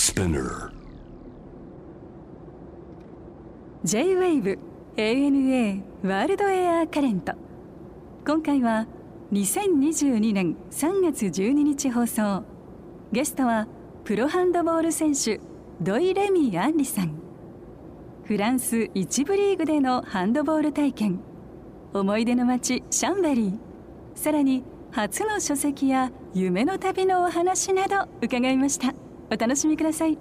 Spinner. J-WAVE ANA ワールドエアカレント今回は2022年3月12日放送。ゲストはプロハンドボール選手ドイ・レミ・アンリさん。フランス1部リーグでのハンドボール体験。思い出の街シャンベリー。さらに初の書籍や夢の旅のお話など伺いました。お楽しみください。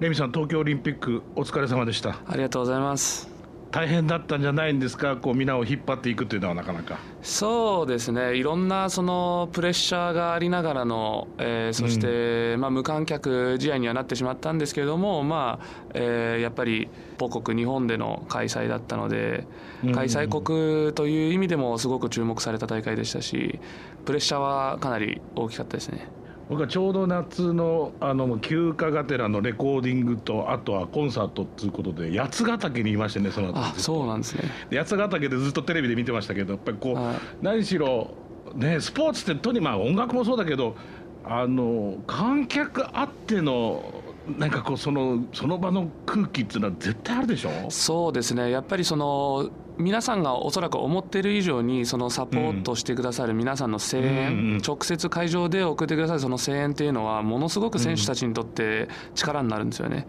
レミさん東京オリンピックお疲れ様でした。ありがとうございます。大変だったんじゃないんですか？こう皆を引っ張っていくというのはなかなか。そうですね。いろんなそのプレッシャーがありながらの、えー、そして、うん、まあ、無観客試合にはなってしまったんですけれども、まあえー、やっぱり母国日本での開催だったので開催国という意味でもすごく注目された大会でしたしプレッシャーはかなり大きかったですね。僕はちょうど夏のあの休暇がてらのレコーディングとあとはコンサートっていうことで八ヶ岳にいましてねそのあそうなんですね。八ヶ岳でずっとテレビで見てましたけどやっぱりこう、はい、何しろねスポーツってとにまあ音楽もそうだけどあの観客あってのなんかこうそのその場の空気っていうのは絶対あるでしょ？そうですね。やっぱりその皆さんがおそらく思っている以上にそのサポートしてくださる皆さんの声援、直接会場で送ってくださるその声援っていうのはものすごく選手たちにとって力になるんですよね。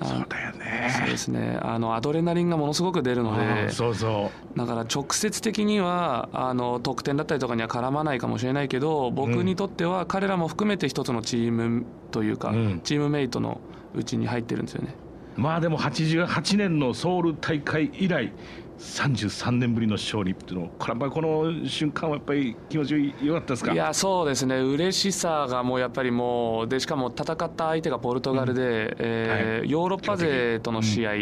そうだよね。そうですね。あのアドレナリンがものすごく出るのでそうそう。だから直接的にはあの得点だったりとかには絡まないかもしれないけど僕にとっては彼らも含めて一つのチームというか、うん、チームメイトのうちに入ってるんですよね。まあでも88年のソウル大会以来33年ぶりの勝利っていうのこれやっぱりこの瞬間はやっぱり気持ちよかったですか？いやそうですね。嬉しさがもうやっぱりもうでしかも戦った相手がポルトガルで、うん、えーはい、ヨーロッパ勢との試合、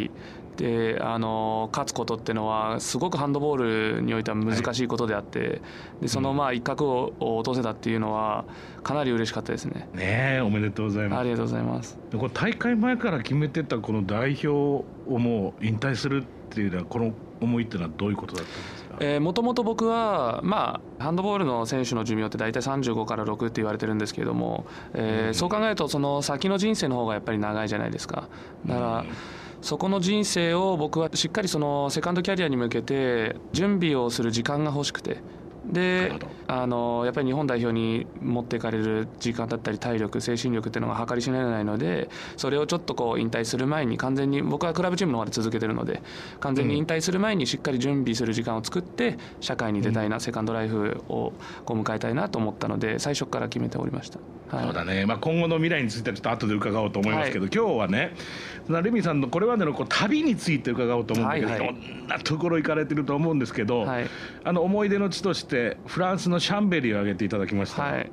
であの勝つことっていうのはすごくハンドボールにおいては難しいことであって、はい、でそのまあ一角を落とせたっていうのはかなり嬉しかったですね。ねおめでとうございます。ありがとうございます。これ大会前から決めてたこの代表をもう引退するっていうのはこの思いっていうのはどういうことだったんですか？もともと僕は、まあ、ハンドボールの選手の寿命って大体35から6って言われてるんですけれども、えー、うん、そう考えるとその先の人生の方がやっぱり長いじゃないですか。だから、うんそこの人生を僕はしっかりそのセカンドキャリアに向けて準備をする時間が欲しくて。であのやっぱり日本代表に持っていかれる時間だったり体力精神力っていうのが計り知れないのでそれをちょっとこう引退する前に完全に僕はクラブチームの方で続けてるので完全に引退する前にしっかり準備する時間を作って社会に出たいな、うん、セカンドライフをこう迎えたいなと思ったので最初から決めておりました。はい、そうだね、まあ、今後の未来についてはちょっと後で伺おうと思いますけど、はい、今日はねレミさんのこれまでのこう旅について伺おうと思うんだけど、はいはい、どんなところ行かれてると思うんですけど、はい、あの思い出の地としてフランスのシャンベリーを挙げていただきました、はい、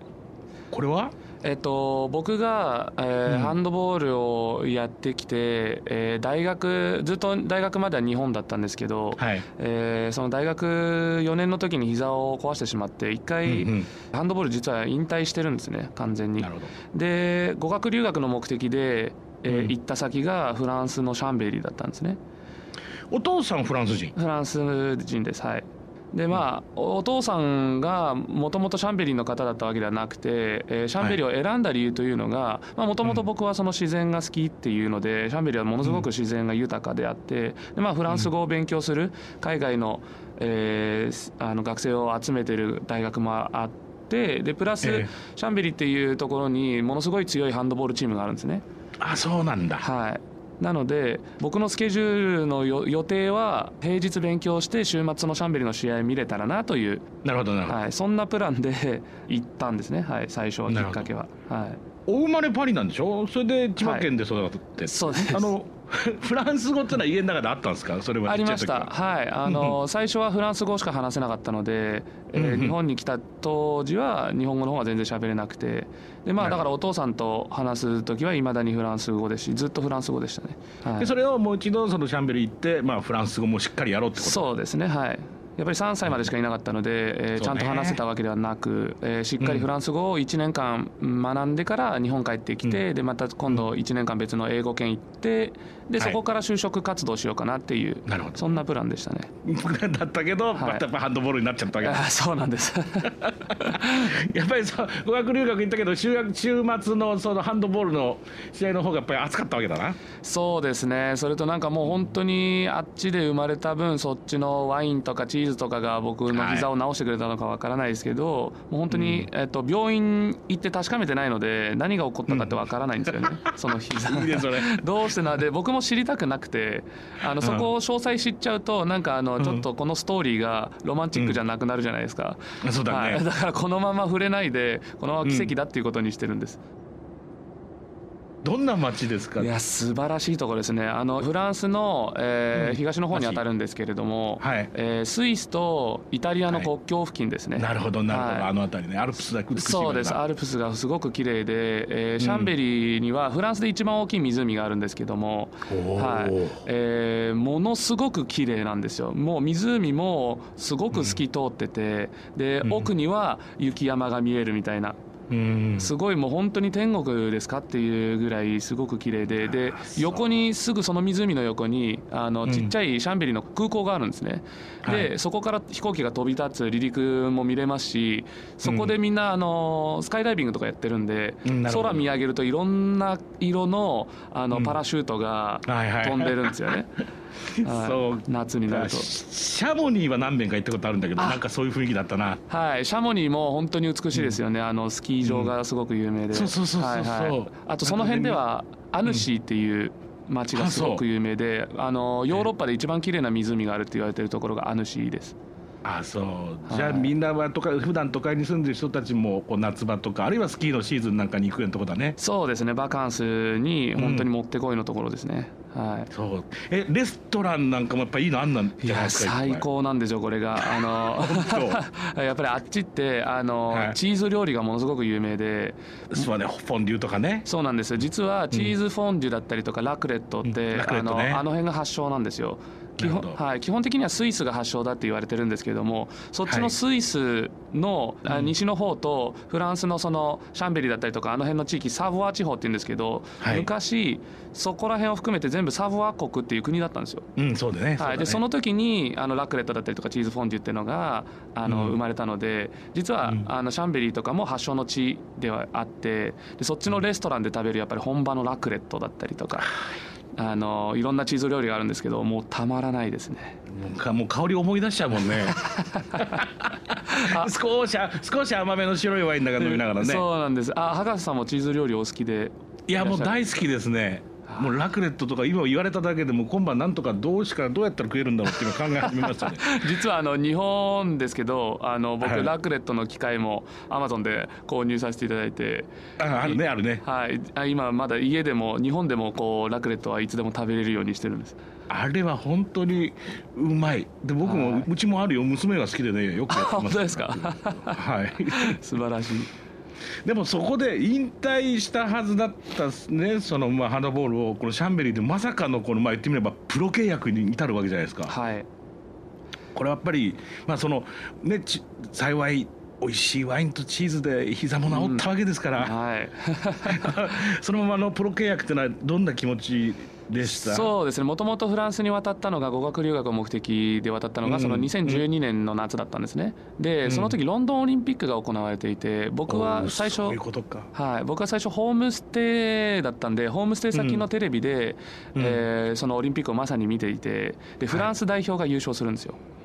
これは？えっと、僕が、えー、うん、ハンドボールをやってきて、えー、大学ずっと大学までは日本だったんですけど、はい、えー、その大学4年の時に膝を壊してしまって一回、うんうん、ハンドボール実は引退してるんですね完全に。で語学留学の目的で、えー、うん、行った先がフランスのシャンベリーだったんですね。お父さんフランス人？フランス人ですはいでまあお父さんがもともとシャンベリーの方だったわけではなくて、えー、シャンベリーを選んだ理由というのがもともと僕はその自然が好きっていうので、シャンベリーはものすごく自然が豊かであってで、まあ、フランス語を勉強する海外の,、えー、あの学生を集めてる大学もあって。でプラス、シャンベリーっていうところにものすごい強いハンドボールチームがあるんですね。あそうなんだ、はい、なので僕のスケジュールの予定は平日勉強して週末のシャンベリの試合見れたらなというなるほどなるほど、はい、そんなプランで 行ったんですね、はい、最初はきっかけは。はい。お生まれパリなんでしょ？それで千葉県で育って、はい、そうです。あの フランス語っていうのは家の中であったんですか？それはありました。はい。あの最初はフランス語しか話せなかったので、えー、日本に来た当時は日本語の方が全然喋れなくて。でまあだからお父さんと話す時はいまだにフランス語ですしずっとフランス語でしたね、はい、でそれをもう一度そのシャンベル行って、まあ、フランス語もしっかりやろうってこと？そうですね。はいやっぱり3歳までしかいなかったので、えー、ちゃんと話せたわけではなく、えー、しっかりフランス語を1年間学んでから日本帰ってきて、うん、でまた今度1年間別の英語圏行ってでそこから就職活動しようかなっていう、はい、そんなプランでしたね。だったけど、はい、またハンドボールになっちゃったわけそうなんです。やっぱりそう語学留学行ったけど週週末のそのハンドボールの試合の方がやっぱり熱かったわけだな。そうですね。それとなんかもう本当にあっちで生まれた分そっちのワインとかチーズとかが僕の膝を治してくれたのかわからないですけど、はい、もう本当に、えっと、病院行って確かめてないので何が起こったかってわからないんですよね、うん、その膝。どうしてなで僕も知りたくなくてあのそこを詳細知っちゃうとなんかあのちょっとこのストーリーがロマンチックじゃなくなるじゃないですか、うん、そうだね、はい、だからこのまま触れないでこのまま奇跡だっていうことにしてるんです、うんどんな街ですか？いや素晴らしいところですね。あのフランスの、えー、うん、東の方に当たるんですけれども、はい、えー、スイスとイタリアの国境付近ですね、はい、なるほどなるほど、はい、あの辺りね。アルプスが美しいそうです。アルプスがすごく綺麗で、えー、シャンベリーにはフランスで一番大きい湖があるんですけども、はい。えー、ものすごく綺麗なんですよ。もう湖もすごく透き通ってて、うん、で奥には雪山が見えるみたいなすごいもう本当に天国ですかっていうぐらいすごく綺麗でで横にすぐその湖の横にあのちっちゃいシャンベリの空港があるんですね、でそこから飛行機が飛び立つ離陸も見れますしそこでみんなあのスカイダイビングとかやってるんで、空見上げるといろんな色のあのパラシュートが飛んでるんですよね。そう夏になると。シャモニーは何遍か行ったことあるんだけどなんかそういう雰囲気だったな。はい。シャモニーも本当に美しいですよね、うん、あのスキー場がすごく有名で、うん、そうそうそうそう、はいはい、あとその辺ではアヌシーっていう街がすごく有名で、あのヨーロッパで一番綺麗な湖があるって言われてるところがアヌシーですあそう。じゃあみんなはとか普段都会に住んでる人たちもこう夏場とかあるいはスキーのシーズンなんかに行くようなとこだね。そうですね。バカンスに本当にもってこいのところですね、うん、はい。そう。えレストランなんかもやっぱいいのあんなんいですか最高なんですよこれが。あの やっぱりあっちってあの、はい、チーズ料理がものすごく有名で。そうね。フォンデュとかね。そうなんです実はチーズフォンデュだったりとかラクレットって、うん、あのあの辺が発祥なんですよ基本はい、基本的にはスイスが発祥だって言われてるんですけれどもそっちのスイスの、はい、西の方とフランスのそのシャンベリだったりとかあの辺の地域サヴォワ地方って言うんですけど、はい、昔そこら辺を含めて全部サヴォワ国っていう国だったんですよ。うんそうでね、はい、でその時にあのラクレットだったりとかチーズフォンデュっていうのがあの、うん、生まれたので実は、うん、あのシャンベリーとかも発祥の地ではあってでそっちのレストランで食べるやっぱり本場のラクレットだったりとか。あのいろんなチーズ料理があるんですけどもうたまらないですね。もう香り思い出しちゃうもんね。少し少し甘めの白いワインだから飲みながらね。そうなんです。あ博士さんもチーズ料理お好きでいやもう大好きですねもうラクレットとか今言われただけでも今晩なんとかどうしかどうやったら食えるんだろうっていうのを考え始めましたね。実はあの日本ですけどあの僕、ラクレットの機械もアマゾンで購入させていただいて。ああるねあるね。はい。今まだ家でも日本でもこうラクレットはいつでも食べれるようにしてるんです。あれは本当にうまい。で僕も、うちもあるよ。娘が好きでねよくやってます。本当ですか？はい。素晴らしいでもそこで引退したはずだったねそのまあハンドボールをこのシャンベリーでまさかのこのまあ言ってみればプロ契約に至るわけじゃないですか。はい、これはやっぱりまあそのね幸い美味しいワインとチーズで膝も治ったわけですから、うん。はい、そのままのプロ契約っていうのはどんな気持ちでした。そうですね。もともとフランスに渡ったのが語学留学を目的で渡ったのが、その2012年の夏だったんですね。で、その時ロンドンオリンピックが行われていて僕は最初はい、僕は最初ホームステイだったんでホームステイ先のテレビで、うん、えー、そのオリンピックをまさに見ていてでフランス代表が優勝するんですよ。はい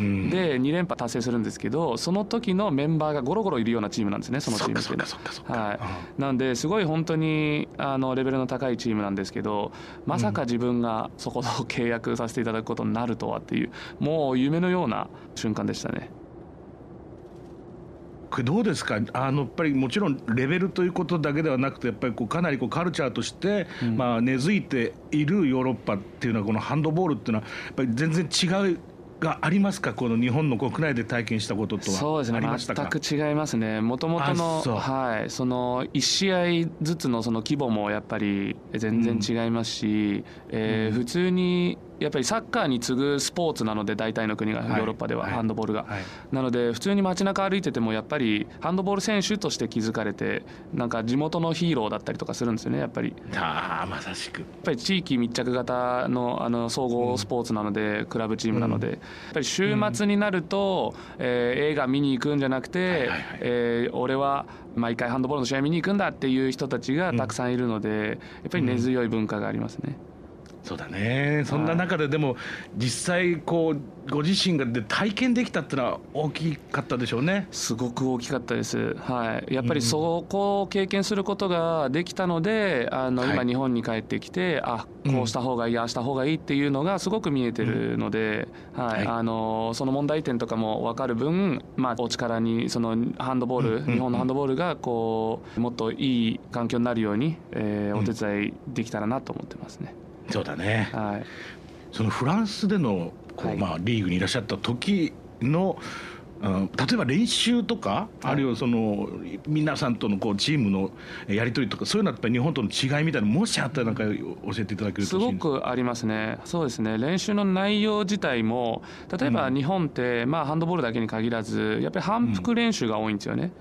で2連覇達成するんですけどその時のメンバーがゴロゴロいるようなチームなんですねそのチームって。は。はい、なんですごい本当にあのレベルの高いチームなんですけどまさか自分がそこと契約させていただくことになるとはっていうもう夢のような瞬間でしたね。これどうですか？あのやっぱりもちろんレベルということだけではなくてやっぱりこうかなりこうカルチャーとして、まあ根付いているヨーロッパっていうのはこのハンドボールっていうのはやっぱり全然違うがありますか？この日本の国内で体験したこととは。そうですね。全く違いますね。もともとのはい。その1試合ずつのその規模もやっぱり全然違いますし、うん、えー、普通にやっぱりサッカーに次ぐスポーツなので大体の国がヨーロッパではハンドボールが、なので普通に街中歩いててもやっぱりハンドボール選手として気づかれてなんか地元のヒーローだったりとかするんですよねやっぱり。ああまさしく。やっぱり地域密着型のあの総合スポーツなので、クラブチームなので、やっぱり週末になると、えー、映画見に行くんじゃなくて、えー、俺は毎回ハンドボールの試合見に行くんだっていう人たちがたくさんいるので、やっぱり根強い文化がありますね。そうだね。そんな中ででも実際こうご自身がで体験できたってのは大きかったでしょうね。すごく大きかったです。はい。やっぱりそこを経験することができたのであの今日本に帰ってきて、あこうした方がいいああした方がいいっていうのがすごく見えてるので、はい。あのその問題点とかも分かる分まあお力にそのハンドボール、日本のハンドボールがこうもっといい環境になるように、えー、お手伝いできたらなと思ってますね。そうだね、はい、そのフランスでのこう、はい、まあ、リーグにいらっしゃった時のうん、例えば練習とか、あるいはその皆さんとのこうチームのやり取りとかそういうのはやっぱり日本との違いみたいなもしあったらなんか教えていただけるとすごくありますね。そうですね。練習の内容自体も例えば日本って、まあ、ハンドボールだけに限らずやっぱり反復練習が多いんですよね。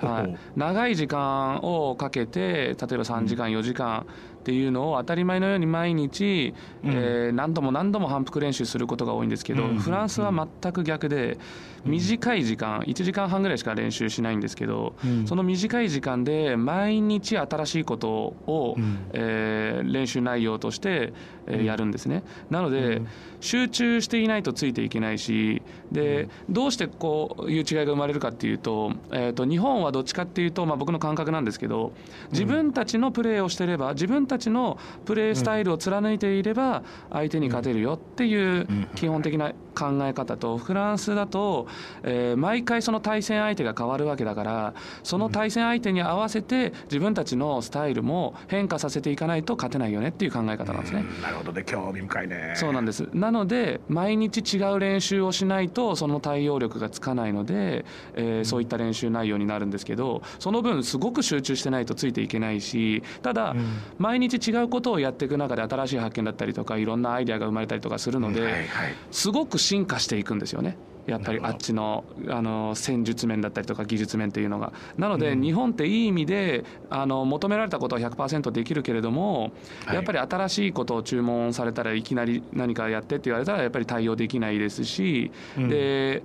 うん、はい、長い時間をかけて例えば3時間4時間っていうのを当たり前のように毎日、うん、えー、何度も何度も反復練習することが多いんですけど、うん、フランスは全く逆で短い時間1時間半ぐらいしか練習しないんですけど、うん、その短い時間で毎日新しいことを、うん、えー、練習内容として、えー、やるんですね。なので、集中していないとついていけないしでどうしてこういう違いが生まれるかっていうと,、えーと、日本はどっちかっていうと、まあ、僕の感覚なんですけど自分たちのプレーをしてれば自分たちのプレースタイルを貫いていれば相手に勝てるよっていう基本的な考え方とフランスだと、えー、毎回その対戦相手が変わるわけだからその対戦相手に合わせて自分たちのスタイルも変化させていかないと勝てないよねっていう考え方なんですね。なるほどね。興味深いね。そうなんです。なので毎日違う練習をしないとその対応力がつかないので、えー、そういった練習内容になるんですけどその分すごく集中してないとついていけないしただ、毎日違うことをやっていく中で新しい発見だったりとかいろんなアイデアが生まれたりとかするので、すごく進化していくんですよね。やっぱりあっちのあの戦術面だったりとか技術面というのが。なので日本っていい意味であの求められたことは100%できるけれどもやっぱり新しいことを注文されたらいきなり何かやってって言われたらやっぱり対応できないですしで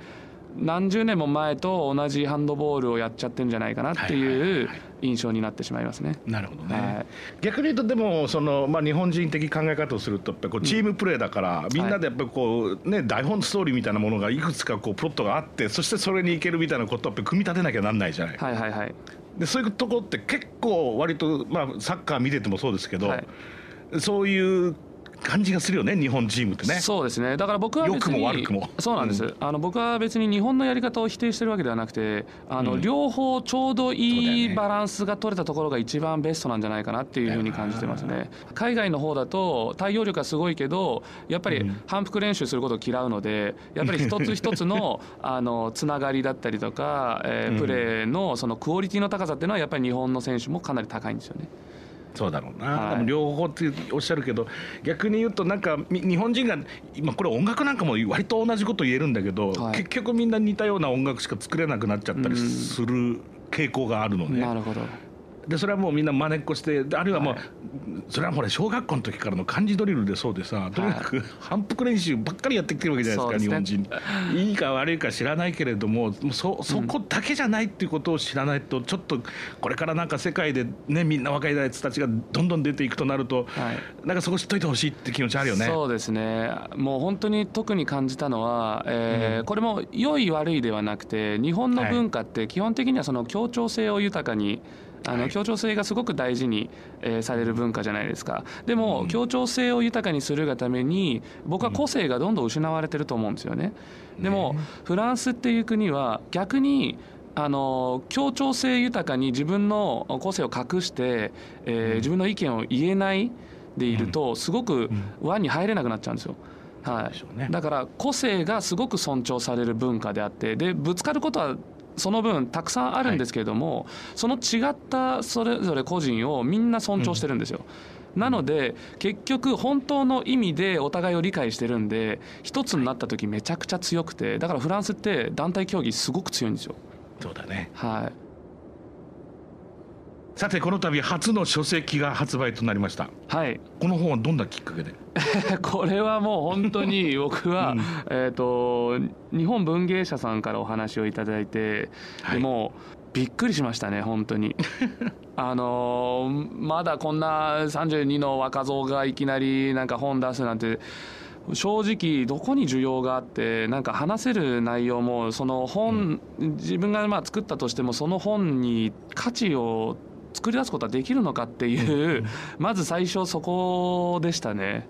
何十年も前と同じハンドボールをやっちゃってるんじゃないかなっていう印象になってしまいますね。なるほどね、はい、逆に言うとでもその、まあ、日本人的考え方をするとやっぱこうチームプレーだから、うん、みんなでやっぱこう、ね、台本ストーリーみたいなものがいくつかこうプロットがあってそしてそれにいけるみたいなことをやっぱ組み立てなきゃなんないじゃない。はいはいはい、でそういうところって結構割と、まあ、サッカー見ててもそうですけど、はい、そういう感じがするよね日本チームってね。そうですね。だから僕は別にそうなんです、うん、あの僕は別に日本のやり方を否定してるわけではなくてあの、うん、両方ちょうどいいバランスが取れたところが一番ベストなんじゃないかなっていうふうに感じてますね。海外の方だと対応力がすごいけどやっぱり反復練習することを嫌うのでやっぱり一つ一つの あのつながりだったりとか、えー、プレーのそのクオリティの高さっていうのはやっぱり日本の選手もかなり高いんですよね。そうだろうな、はい、両方っておっしゃるけど逆に言うとなんか日本人が今これ音楽なんかも割と同じこと言えるんだけど、はい、結局みんな似たような音楽しか作れなくなっちゃったりする傾向があるのね。なるほどでそれはもうみんな真似っこしてあるいはもう、はい、それはほら小学校の時からの漢字ドリルでそうでさとにかく反復練習ばっかりやってきてるわけじゃないですか、日本人。いいか悪いか知らないけれどもそそこだけじゃないっていうことを知らないと、ちょっとこれからなんか世界でねみんな若いやつたちがどんどん出ていくとなると、はい、なんかそこ知っといてほしいって気持ちあるよね。そうですね。もう本当に特に感じたのは、えー、うん、これも良い悪いではなくて日本の文化って基本的にはその協調性を豊かに、あの協調性がすごく大事に、えー、される文化じゃないですか。でも、協調性を豊かにするがために僕は個性がどんどん失われてると思うんですよね。でもフランスっていう国は逆にあの協調性豊かに自分の個性を隠して、えー、自分の意見を言えないでいるとすごく輪に入れなくなっちゃうんですよ。はい、だから個性がすごく尊重される文化であってでぶつかることはその分たくさんあるんですけれども、はい、その違ったそれぞれ個人をみんな尊重してるんですよ。なので結局本当の意味でお互いを理解してるんで一つになった時めちゃくちゃ強くてだからフランスって団体競技すごく強いんですよ。そうだねはいさてこの度初の書籍が発売となりました。はい。この本はどんなきっかけで？これはもう本当に 僕は、うん、えと日本文芸社さんからお話をいただいて、はい、でもびっくりしましたね本当に。あのまだこんな32の若造がいきなりなんか本出すなんて正直どこに需要があってなんか話せる内容もその本、うん、自分がまあ作ったとしてもその本に価値を作り出すことはできるのかっていう、まず最初そこでしたね。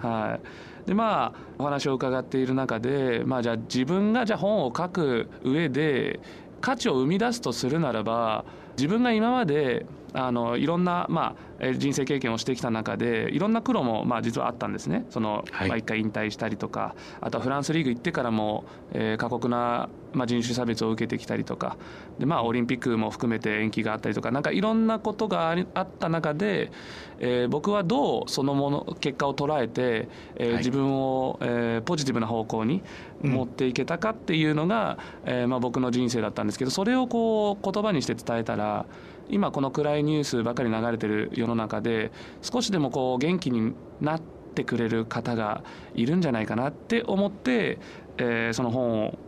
はい、でまあお話を伺っている中で、まあ、じゃあ自分がじゃあ本を書く上で価値を生み出すとするならば自分が今まであのいろんな、まあ、人生経験をしてきた中でいろんな苦労も、まあ、実はあったんですね。その、はい、まあ、一回引退したりとかあとはフランスリーグ行ってからも、えー、過酷な、まあ、人種差別を受けてきたりとかで、まあ、オリンピックも含めて延期があったりとかなんかいろんなことがありあった中で、えー、僕はどうそのもの結果を捉えて、えー、はい、自分を、えー、ポジティブな方向に持っていけたかっていうのが、うん、えー、まあ、僕の人生だったんですけどそれをこう言葉にして伝えたら今この暗いニュースばかり流れてる世の中で少しでもこう元気になってくれる方がいるんじゃないかなって思って、えー、その本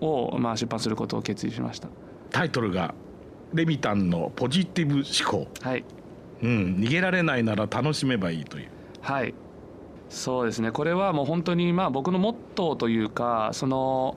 をまあ出版することを決意しました。タイトルが「レミタンのポジティブ思考」はい。うん、逃げられないなら楽しめばいいという。はい。そうですね。これはもう本当にまあ僕のモットーというかその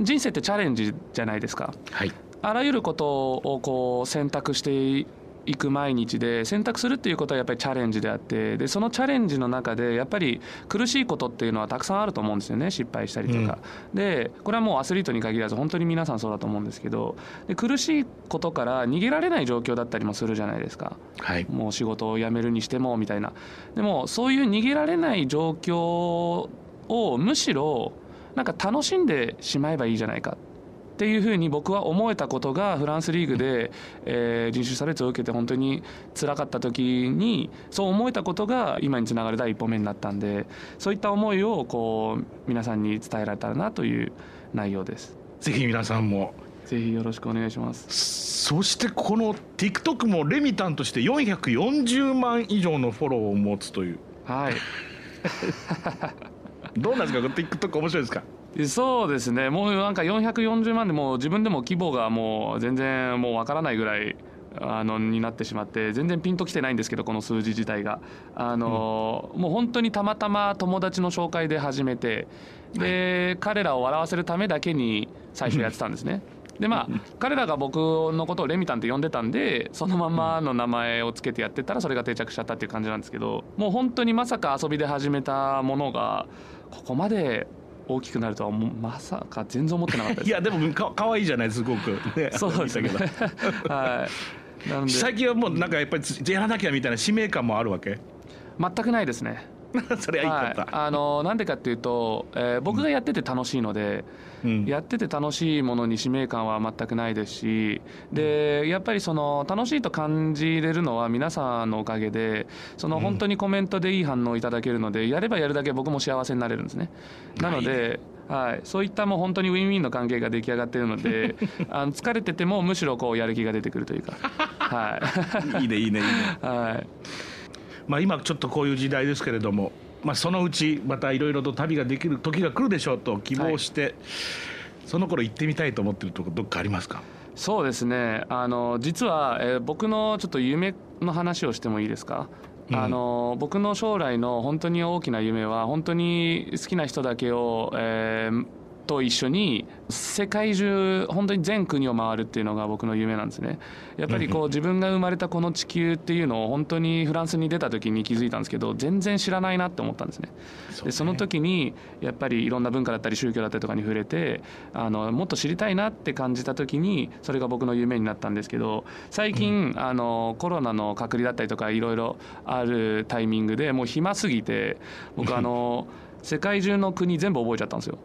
人生ってチャレンジじゃないですか、はい、あらゆることをこう選択していく毎日で選択するっていうことはやっぱりチャレンジであってでそのチャレンジの中でやっぱり苦しいことっていうのはたくさんあると思うんですよね失敗したりとか、うん、でこれはもうアスリートに限らず本当に皆さんそうだと思うんですけどで苦しいことから逃げられない状況だったりもするじゃないですか、はい、もう仕事を辞めるにしてもみたいな。でもそういう逃げられない状況をむしろなんか楽しんでしまえばいいじゃないか。っていうふうに僕は思えたことがフランスリーグで、えー、人種差別を受けて本当につらかった時にそう思えたことが今につながる第一歩目になったんでそういった思いをこう皆さんに伝えられたらなという内容です。ぜひ皆さんも。ぜひよろしくお願いします。そしてこの TikTok もレミタンとして440万以上のフォローを持つという。はい。どうなんですか？TikTok 面白いですか？そうですね。もうなんか440万でも自分でも規模がもう全然もうわからないぐらいあのになってしまって全然ピンときてないんですけどこの数字自体が。あの、うん、もう本当にたまたま友達の紹介で始めてで、はい、彼らを笑わせるためだけに最初やってたんですね。でまあ彼らが僕のことをレミタンって呼んでたんでそのままの名前をつけてやってたらそれが定着しちゃったっていう感じなんですけどもう本当にまさか遊びで始めたものがここまで大きくなるとはまさか全然思ってなかったです。いやでもかかわいいじゃないすごく、ね、そうですね。はい。なんで。最近はもうなんかやっぱりやらなきゃみたいな使命感もあるわけ？全くないですね それはいいことだ、はい、あのなんでかっていうと、えー、僕がやってて楽しいので、うん、やってて楽しいものに使命感は全くないですしでやっぱりその楽しいと感じれるのは皆さんのおかげでその本当にコメントでいい反応いただけるので、やればやるだけ僕も幸せになれるんですね。なので、はい、そういったもう本当にウィンウィンの関係が出来上がっているので あの疲れててもむしろこうやる気が出てくるというか。はい、いいねいいねいいね。はいまあ、今ちょっとこういう時代ですけれども、まあ、そのうちまたいろいろと旅ができる時が来るでしょうと希望して、はい、その頃行ってみたいと思ってるとこどっかありますか？そうですね。あの実は、えー、僕のちょっと夢の話をしてもいいですか？あの僕の将来の本当に大きな夢は本当に好きな人だけを、えー、と一緒に世界中本当に全国を回るっていうのが僕の夢なんですね。やっぱりこう自分が生まれたこの地球っていうのを本当にフランスに出た時に気づいたんですけど全然知らないなって思ったんですね。でその時にやっぱりいろんな文化だったり宗教だったりとかに触れてあのもっと知りたいなって感じた時にそれが僕の夢になったんですけど最近あのコロナの隔離だったりとかいろいろあるタイミングでもう暇すぎて僕あの 世界中の国全部覚えちゃったんですよ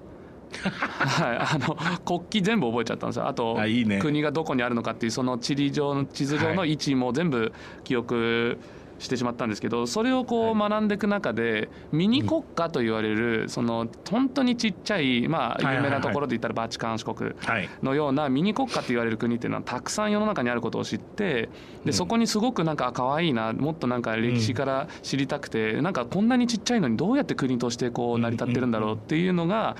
はい、あの国旗全部覚えちゃったんですよ。あと国がどこにあるのかっていうその地理上の地図上の位置も全部記憶してしまったんですけどそれをこう学んでいく中でミニ国家と言われるその本当にちっちゃいまあ有名なところで言ったらバチカン四国のようなミニ国家と言われる国っていうのはたくさん世の中にあることを知ってでそこにすごくなんか可愛いなもっとなんか歴史から知りたくてなんかこんなにちっちゃいのにどうやって国としてこう成り立ってるんだろうっていうのが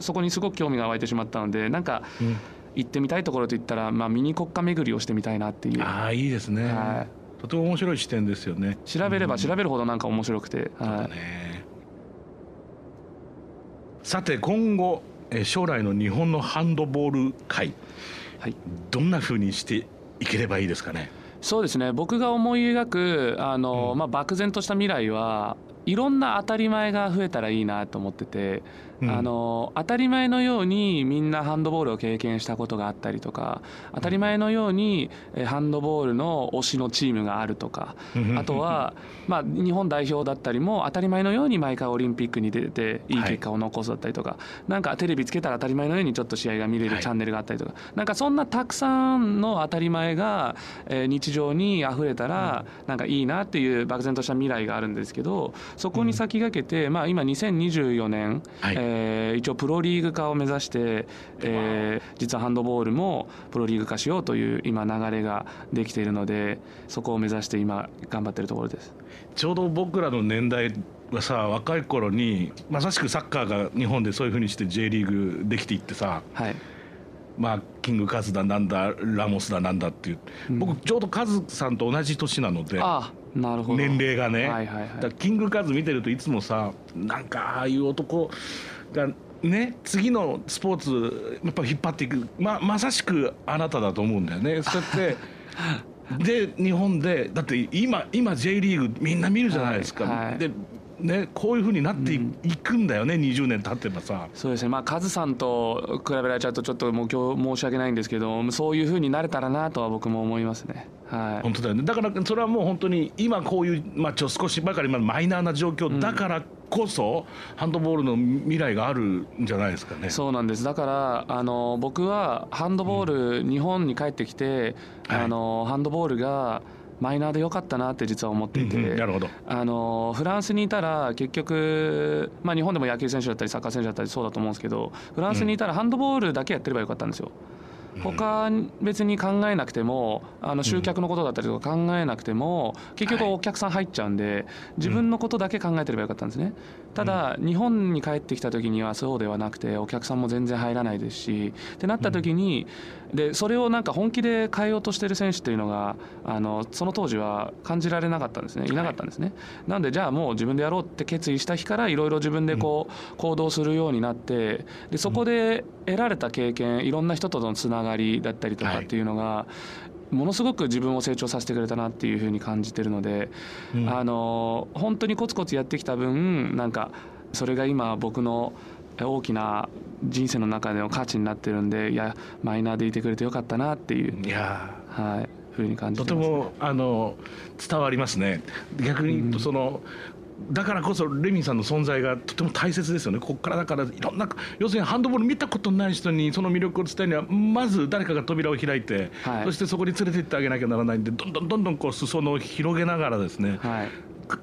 そこにすごく興味が湧いてしまったのでなんか行ってみたいところといったらまあミニ国家巡りをしてみたいなっていう。ああいいですね。はいとても面白い視点ですよね。調べれば調べるほどなんか面白くて、うん、はい、さて今後将来の日本のハンドボール界、はい、どんなふうにしていければいいですかね？そうですね。僕が思い描くあの、うん、まあ、漠然とした未来はいろんな当たり前が増えたらいいなと思っててあの当たり前のようにみんなハンドボールを経験したことがあったりとか当たり前のようにハンドボールの推しのチームがあるとかあとは、まあ、日本代表だったりも当たり前のように毎回オリンピックに出ていい結果を残すだったりとか、はい、なんかテレビつけたら当たり前のようにちょっと試合が見れるチャンネルがあったりとか、はい、なんかそんなたくさんの当たり前が、え日常にあふれたら、なんかいいなっていう漠然とした未来があるんですけどそこに先駆けて、まあ、今2024年、はい、えーえー、一応プロリーグ化を目指して、えー、実はハンドボールもプロリーグ化しようという今流れができているのでそこを目指して今頑張っているところです。ちょうど僕らの年代はさ若い頃にまさしくサッカーが日本でそういうふうにして J リーグできていってさ、はい、まあキングカズだなんだラモスだなんだっていう、うん、僕ちょうどカズさんと同じ年なのであなるほど。年齢がね、はいはいはい、キングカズ見てるといつもさなんかああいう男がね次のスポーツやっぱ引っ張っていくままさしくあなただと思うんだよね。そうやって で日本でだって今今 J リーグみんな見るじゃないですか。はいはい、でね、こういうふうになってい,、くん。だよね、うん、20年経ってばさ。そうですね。まあカズさんと比べられちゃうとちょっともう今日申し訳ないんですけどそういうふうになれたらなとは僕も思いますね。はい、本当だよね。だからそれはもう本当に今こういう、まあ、ちょ少しばかりマイナーな状況だからこそ、うん、ハンドボールの未来があるんじゃないですかね。そうなんです。だからあの僕はハンドボール、うん、日本に帰ってきて、あのハンドボールがマイナーでよかったなって実は思っていて、うんうん、なるほどあのフランスにいたら結局、まあ、日本でも野球選手だったりサッカー選手だったりそうだと思うんですけどフランスにいたらハンドボールだけやってればよかったんですよ。他別に考えなくてもあの集客のことだったりとか考えなくても結局お客さん入っちゃうんで自分のことだけ考えてればよかったんですね。ただ、日本に帰ってきた時にはそうではなくてお客さんも全然入らないですしってなった時に、でそれをなんか本気で変えようとしてる選手っていうのがあのその当時は感じられなかったんですね。い。なかったんですね。なんでじゃあもう自分でやろうって決意した日からいろいろ自分でこう行動するようになってでそこで得られた経験いろんな人とのつながりだったりとかっていうのが、ものすごく自分を成長させてくれたなっていうふうに感じてるので、うん、あの本当にコツコツやってきた分なんかそれが今僕の大きな人生の中での価値になってるんでいやマイナーでいてくれてよかったなっていういや。はいふうに感じてとてもあの伝わりますね。逆に言うとその、うんだからこそレミンさんの存在がとても大切ですよね、ここからだからいろんな、要するにハンドボール見たことない人にその魅力を伝えるには、まず誰かが扉を開いて、はい、そしてそこに連れて行ってあげなきゃならないんで、どんどんどんどんこう裾野を広げながらですね、はい、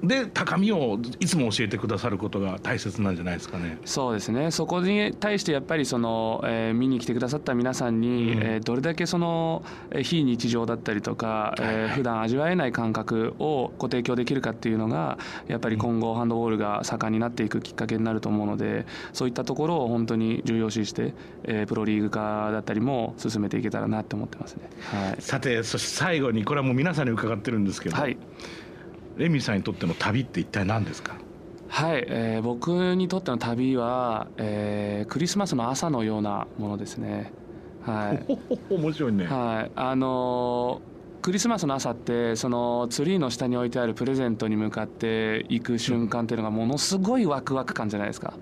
で高みをいつも教えてくださることが大切なんじゃないですかね。そうですねそこに対してやっぱりその、えー、見に来てくださった皆さんに、うん、えー、どれだけその非日常だったりとか、はいえー、普段味わえない感覚をご提供できるかっていうのがやっぱり今後ハンドボールが盛んになっていくきっかけになると思うのでそういったところを本当に重要視して、えー、プロリーグ化だったりも進めていけたらなって思ってますね。はい、さてそして最後にこれはもう皆さんに伺ってるんですけど。はいレミさんにとっての旅って一体何ですか？はい、えー、僕にとっての旅は、えー、クリスマスの朝のようなものですね。はい。面白いね。はい、あのー、クリスマスの朝ってそのツリーの下に置いてあるプレゼントに向かっていく瞬間っていうのがものすごいワクワク感じゃないですか。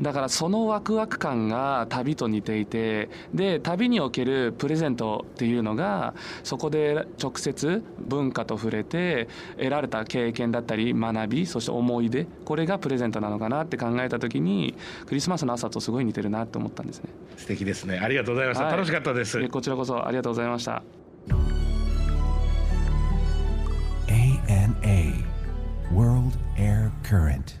だからそのワクワク感が旅と似ていてで旅におけるプレゼントっていうのがそこで直接文化と触れて得られた経験だったり学びそして思い出これがプレゼントなのかなって考えた時にクリスマスの朝とすごい似てるなって思ったんですね。素敵ですね。ありがとうございました、はい、楽しかったです。こちらこそありがとうございました WAA World Air Current